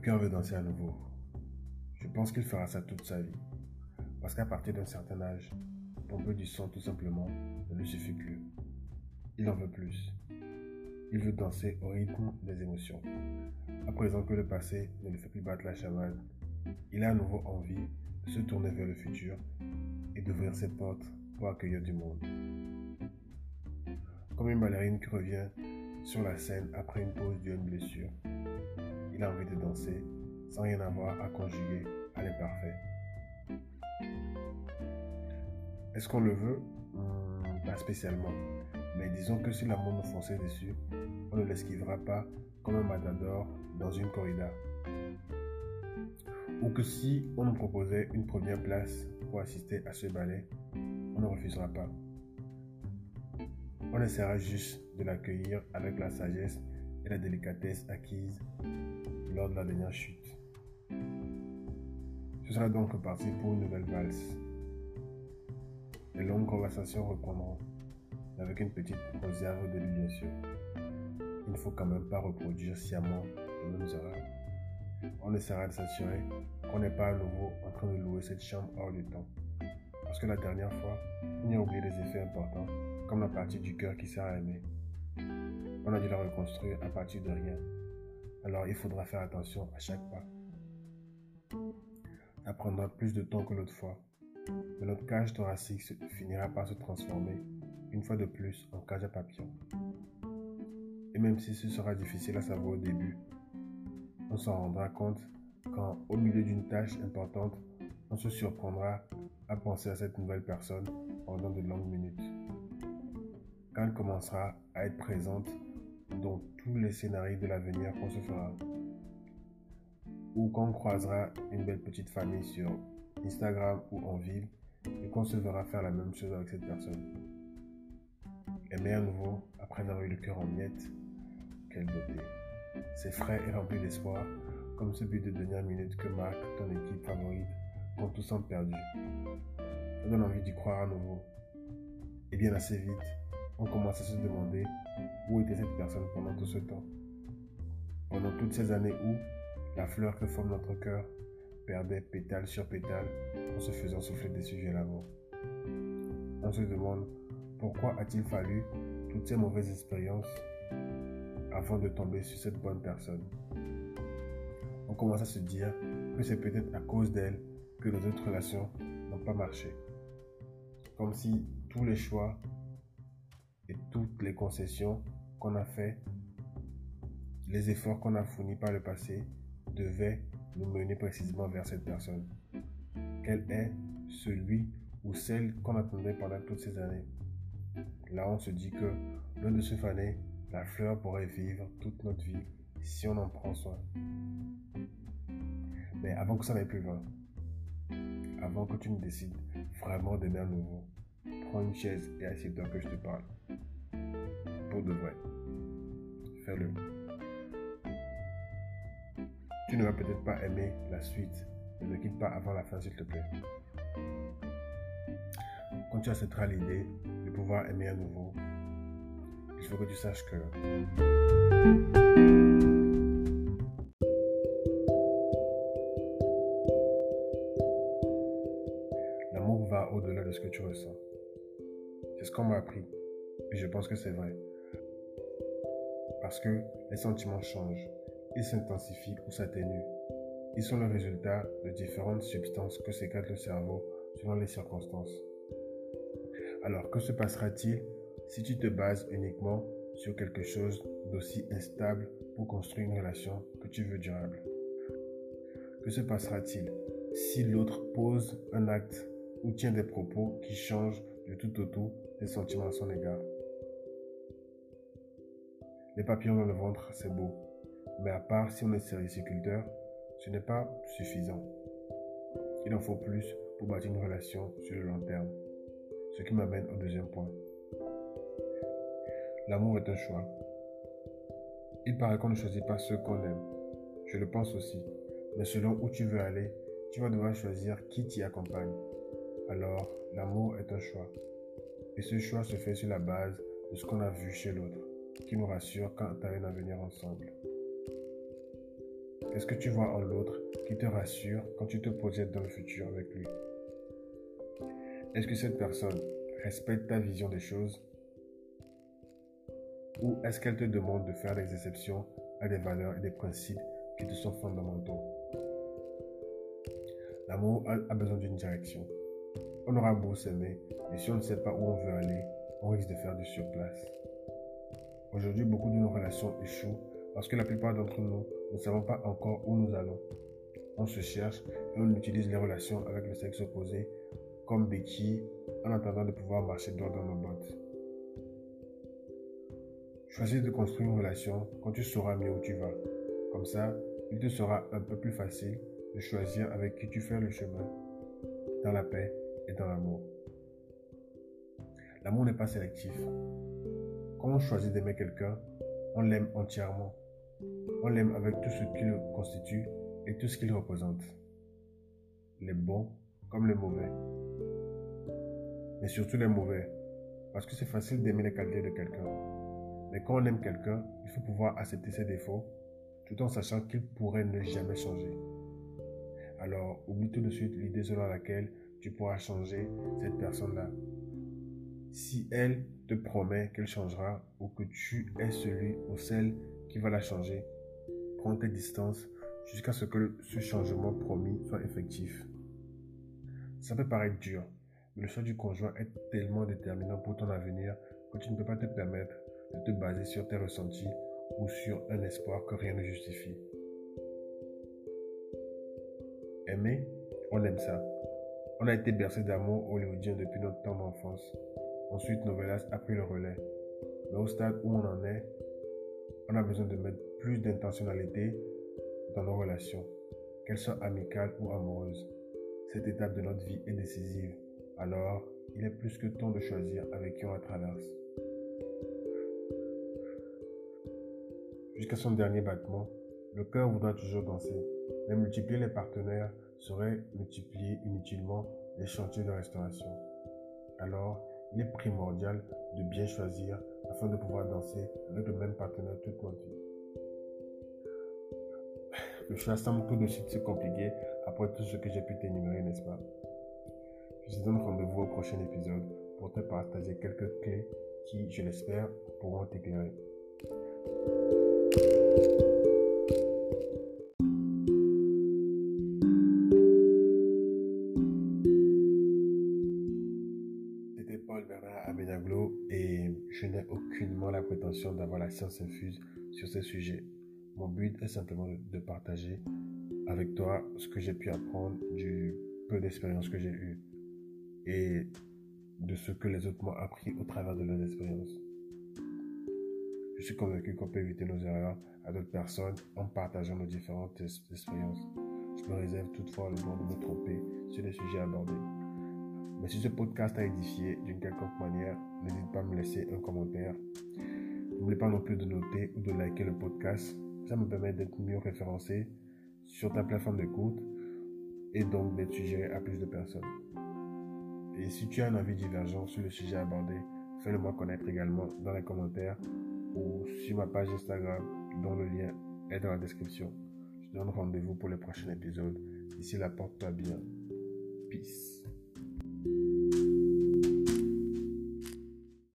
cœur veut danser à nouveau. Je pense qu'il fera ça toute sa vie. Parce qu'à partir d'un certain âge, pomper du sang tout simplement ne lui suffit plus. Il en veut plus. Il veut danser au rythme des émotions. À présent que le passé ne lui fait plus battre la chamade, il a à nouveau envie de se tourner vers le futur et d'ouvrir ses portes pour accueillir du monde. Comme une ballerine qui revient sur la scène après une pause due à une blessure, il envie de danser sans rien avoir à conjuguer à l'imparfait. Est-ce qu'on le veut? Pas spécialement. Mais disons que si l'amour nous fonçait dessus, on ne l'esquivera pas comme un matador dans une corrida. Ou que si on nous proposait une première place pour assister à ce ballet, on ne refusera pas. On essaiera juste de l'accueillir avec la sagesse et la délicatesse acquises lors de la dernière chute. Ce sera donc reparti pour une nouvelle valse. Les longues conversations reprendront, avec une petite réserve de lui bien sûr. Il ne faut quand même pas reproduire sciemment les mêmes erreurs. On essaiera de s'assurer qu'on n'est pas à nouveau en train de louer cette chambre hors du temps. Parce que la dernière fois, on y a oublié des effets importants, comme la partie du cœur qui sert à aimer. On a dû la reconstruire à partir de rien. Alors il faudra faire attention à chaque pas. Ça prendra plus de temps que l'autre fois. Mais notre cage thoracique finira par se transformer, une fois de plus, en cage à papillons. Et même si ce sera difficile à savoir au début, on s'en rendra compte quand, au milieu d'une tâche importante, on se surprendra à penser à cette nouvelle personne pendant de longues minutes. Quand elle commencera à être présente dans tous les scénarios de l'avenir qu'on se fera ou qu'on croisera une belle petite famille sur Instagram ou en ville et qu'on se verra faire la même chose avec cette personne. Aimer à nouveau après avoir eu le cœur en miettes, quelle beauté. C'est frais et rempli d'espoir, comme ce but de dernière minute que marque ton équipe favorite quand tout semble perdu. Ça donne envie d'y croire à nouveau. Et bien assez vite, on commence à se demander où était cette personne pendant tout ce temps? Pendant toutes ces années où, la fleur que forme notre cœur perdait pétale sur pétale en se faisant souffler des sujets l'amour. On se demande pourquoi a-t-il fallu toutes ces mauvaises expériences avant de tomber sur cette bonne personne? On commence à se dire que c'est peut-être à cause d'elle que nos autres relations n'ont pas marché. Comme si tous les choix et toutes les concessions qu'on a fait, les efforts qu'on a fournis par le passé, devait nous mener précisément vers cette personne Quel est celui ou celle qu'on attendait pendant toutes ces années? Là, on se dit que loin de se faner, la fleur pourrait vivre toute notre vie si on en prend soin. Mais avant que ça n'aille plus loin, avant que tu ne décides vraiment d'aimer à nouveau, prends une chaise et assieds-toi que je te parle. Pour de vrai. Fais-le. Tu ne vas peut-être pas aimer la suite, mais ne quitte pas avant la fin, s'il te plaît. Quand tu accepteras l'idée de pouvoir aimer à nouveau, il faut que tu saches que l'amour va au-delà de ce que tu ressens. C'est ce qu'on m'a appris. Et je pense que c'est vrai. Parce que les sentiments changent ils s'intensifient ou s'atténuent. Ils sont le résultat de différentes substances que sécrète le cerveau selon les circonstances. Alors, que se passera-t-il si tu te bases uniquement sur quelque chose d'aussi instable pour construire une relation que tu veux durable? Que se passera-t-il si l'autre pose un acte ou tient des propos qui changent de tout au tout sentiments à son égard Les papillons dans le ventre, c'est beau, mais à part si on est sériciculteur, ce n'est pas suffisant. Il en faut plus pour bâtir une relation sur le long terme. Ce qui m'amène au deuxième point. L'amour est un choix. Il paraît qu'on ne choisit pas ceux qu'on aime. Je le pense aussi. Mais selon où tu veux aller, tu vas devoir choisir qui t'y accompagne. Alors, l'amour est un choix. Et ce choix se fait sur la base de ce qu'on a vu chez l'autre, qui nous rassure quant à un avenir ensemble. Qu'est-ce que tu vois en l'autre qui te rassure quand tu te projettes dans le futur avec lui? Est-ce que cette personne respecte ta vision des choses? Ou est-ce qu'elle te demande de faire des exceptions à des valeurs et des principes qui te sont fondamentaux? L'amour a besoin d'une direction. On aura beau s'aimer, mais si on ne sait pas où on veut aller, on risque de faire du surplace. Aujourd'hui, beaucoup de nos relations échouent parce que la plupart d'entre nous ne savons pas encore où nous allons. On se cherche et on utilise les relations avec le sexe opposé comme béquilles en attendant de pouvoir marcher droit dans nos bottes. Choisis de construire une relation quand tu sauras mieux où tu vas. Comme ça, il te sera un peu plus facile de choisir avec qui tu fais le chemin, dans la paix et dans l'amour. L'amour n'est pas sélectif. Quand on choisit d'aimer quelqu'un, on l'aime entièrement. On l'aime avec tout ce qui le constitue et tout ce qu'il représente. Les bons comme les mauvais. Mais surtout les mauvais. Parce que c'est facile d'aimer les qualités de quelqu'un. Mais quand on aime quelqu'un, il faut pouvoir accepter ses défauts tout en sachant qu'il pourrait ne jamais changer. Alors, oublie tout de suite l'idée selon laquelle tu pourras changer cette personne-là. Si elle te promet qu'elle changera ou que tu es celui ou celle qui va la changer, prends tes distances jusqu'à ce que ce changement promis soit effectif. Ça peut paraître dur, mais le choix du conjoint est tellement déterminant pour ton avenir que tu ne peux pas te permettre de te baser sur tes ressentis ou sur un espoir que rien ne justifie. Aimer, on aime ça. On a été bercé d'amour hollywoodien depuis notre temps d'enfance. Ensuite, Novelas a pris le relais. Mais au stade où on en est, on a besoin de mettre plus d'intentionnalité dans nos relations, qu'elles soient amicales ou amoureuses. Cette étape de notre vie est décisive. Alors, il est plus que temps de choisir avec qui on la traverse. Jusqu'à son dernier battement, le cœur voudra toujours danser, mais multiplier les partenaires serait multiplier inutilement les chantiers de restauration. Alors, il est primordial de bien choisir afin de pouvoir danser avec le même partenaire toute notre vie. Le choix semble tout de suite si compliqué après tout ce que j'ai pu t'énumérer, n'est-ce pas? Je te donne rendez-vous au prochain épisode pour te partager quelques clés qui, je l'espère, pourront t'éclairer. Je n'ai aucunement la prétention d'avoir la science infuse sur ces sujets. Mon but est simplement de partager avec toi ce que j'ai pu apprendre du peu d'expérience que j'ai eue et de ce que les autres m'ont appris au travers de leurs expériences. Je suis convaincu qu'on peut éviter nos erreurs à d'autres personnes en partageant nos différentes expériences. Je me réserve toutefois le droit de me tromper sur les sujets abordés. Si ce podcast t'a édifié d'une quelconque manière, n'hésite pas à me laisser un commentaire. N'oublie pas non plus de noter ou de liker le podcast. Ça me permet d'être mieux référencé sur ta plateforme d'écoute et donc d'être suggéré à plus de personnes. Et si tu as un avis divergent sur le sujet abordé, fais-le moi connaître également dans les commentaires ou sur ma page Instagram dont le lien est dans la description. Je te donne rendez-vous pour le prochain épisode. D'ici là, porte-toi bien. Peace.